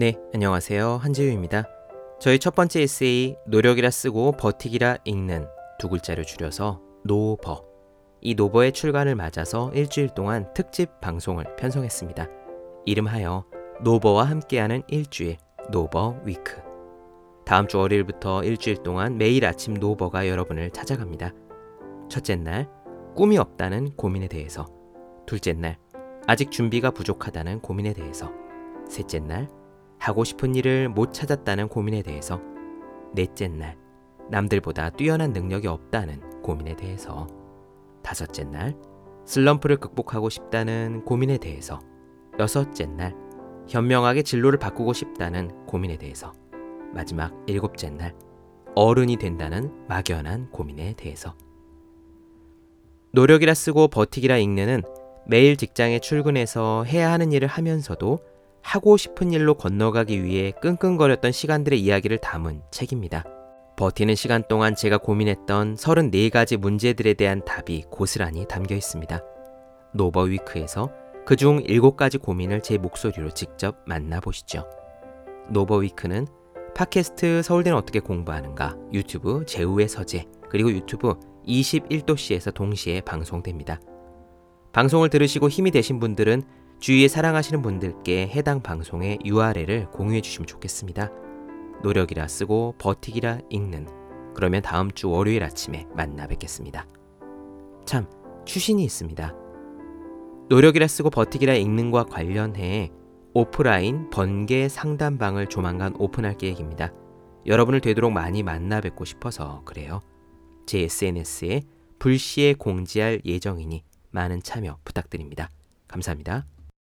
네, 안녕하세요. 한지우입니다. 저희 첫 번째 에세이 노력이라 쓰고 버티기라 읽는 두 글자를 줄여서 노버. 이 노버의 출간을 맞아서 일주일 동안 특집 방송을 편성했습니다. 이름하여 노버와 함께하는 일주일 노버 week. 다음 주 월요일부터 일주일 동안 매일 아침 노버가 여러분을 찾아갑니다. 첫째 날, 꿈이 없다는 고민에 대해서. 둘째 날, 아직 준비가 부족하다는 고민에 대해서. 셋째 날, 하고 싶은 일을 못 찾았다는 고민에 대해서. 넷째 날, 남들보다 뛰어난 능력이 없다는 고민에 대해서. 다섯째 날, 슬럼프를 극복하고 싶다는 고민에 대해서. 여섯째 날, 현명하게 진로를 바꾸고 싶다는 고민에 대해서. 마지막 일곱째 날, 어른이 된다는 막연한 고민에 대해서. 노력이라 쓰고 버티기라 읽는은 매일 직장에 출근해서 해야 하는 일을 하면서도 하고 싶은 일로 건너가기 위해 끙끙거렸던 시간들의 이야기를 담은 책입니다. 버티는 시간 동안 제가 고민했던 34가지 문제들에 대한 답이 고스란히 담겨 있습니다. 노버위크에서 그중 7가지 고민을 제 목소리로 직접 만나보시죠. 노버위크는 팟캐스트 서울대는 어떻게 공부하는가, 유튜브 제우의 서재, 그리고 유튜브 21도씨에서 동시에 방송됩니다. 방송을 들으시고 힘이 되신 분들은 주위에 사랑하시는 분들께 해당 방송의 URL을 공유해 주시면 좋겠습니다. 노력이라 쓰고 버티기라 읽는 그러면 다음 주 월요일 아침에 만나 뵙겠습니다. 참 추신이 있습니다. 노력이라 쓰고 버티기라 읽는과 관련해 오프라인 번개 상담방을 조만간 오픈할 계획입니다. 여러분을 되도록 많이 만나 뵙고 싶어서 그래요. 제 SNS에 불시에 공지할 예정이니 많은 참여 부탁드립니다. 감사합니다.